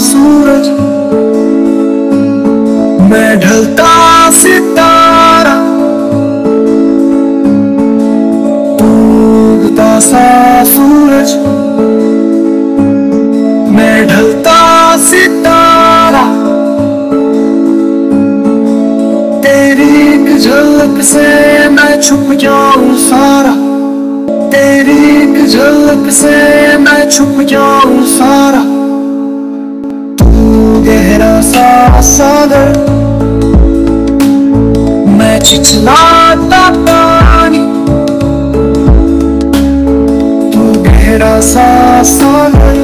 सूरज। मैं ढलता सितारा। डूबता सा सूरज। मैं ढलता सितारा। तेरी एक झलक से मैं छुप जाऊँ सारा। तेरी एक झलक से मैं छुप जाऊँ सारा। सागर मैं छिछलाता पानी। तू गहरा सा सागर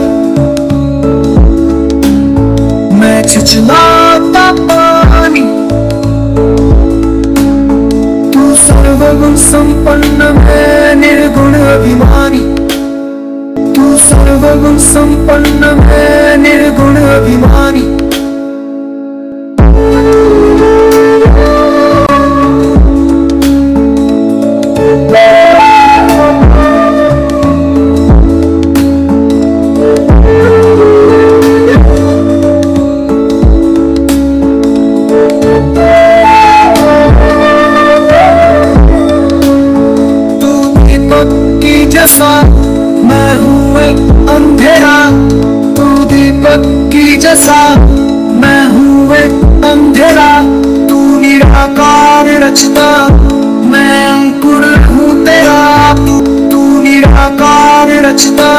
मैं छिछलाता पानी। तू सर्वगुण संपन्न, मैं निर्गुण अभिमानी। तू सर्वगुण संपन्न, मैं निर्गुण अभिमानी। जैसा मैं हूँ एक अंधेरा तू दीपक की जैसा मैं हूँ एक अंधेरा। तू निराकार रचता, मैं अंकुर हूँ तेरा। तू तू निराकार रचता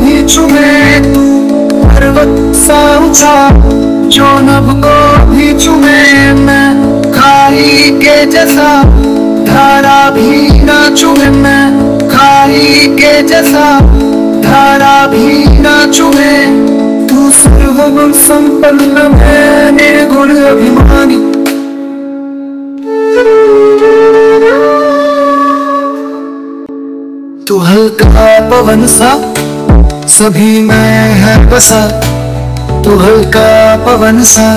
भी चुमे पर्वत सा ऊँचा जो नभ को भी चुमे मैं खाई के जैसा धारा भी न चुमे मैं खाई के जैसा धारा भी न चुमे तू सर्वगुण संपन्न मैं निर्गुण अभिमानी तू हल्का पवन सा सभी में है बसा, तू हल्का पवन सा।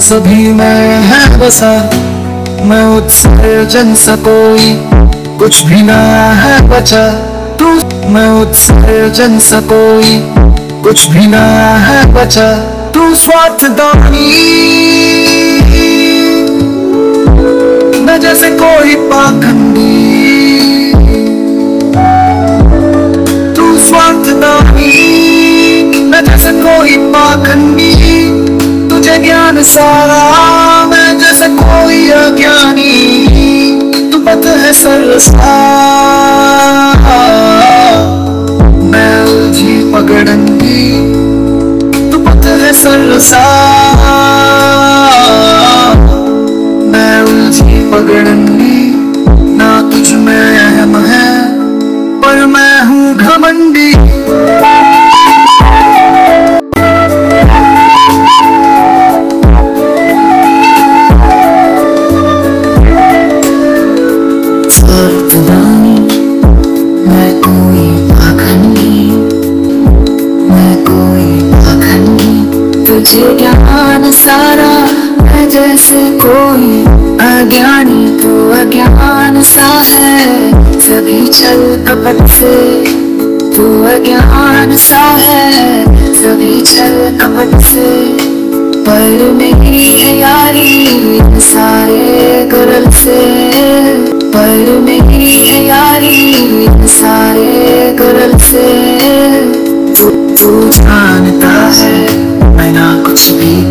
सभी में है बसा, मैं उत्सर्जन सा कोई। कुछ भी ना है बचा, तू मैं उत्सर्जन सा कोई। कुछ भी ना है बचा, तू स्वार्थदानी मैं जैसे कोई पाखंडी पाखंडी तुझे ज्ञान सारा, मैं जैसे कोई अज्ञानी, तू पत है सरसा। मैं उलझी पगड़ंगी, तू पत है सरसा। मैं उलझी पगड़ंगी, ना तुझ में अहम है, पर मैं हूँ घमंडी। सारा मैं जैसे कोई अज्ञानी तो अज्ञान सा है। सभी चल कपट से, तू अज्ञान सा है। सभी चल कपट से, पर मेरी है यारी सारे गरल से। पर मेरी है यारी सारे गरल से। तू तू जानता है, मैं ना कुछ भी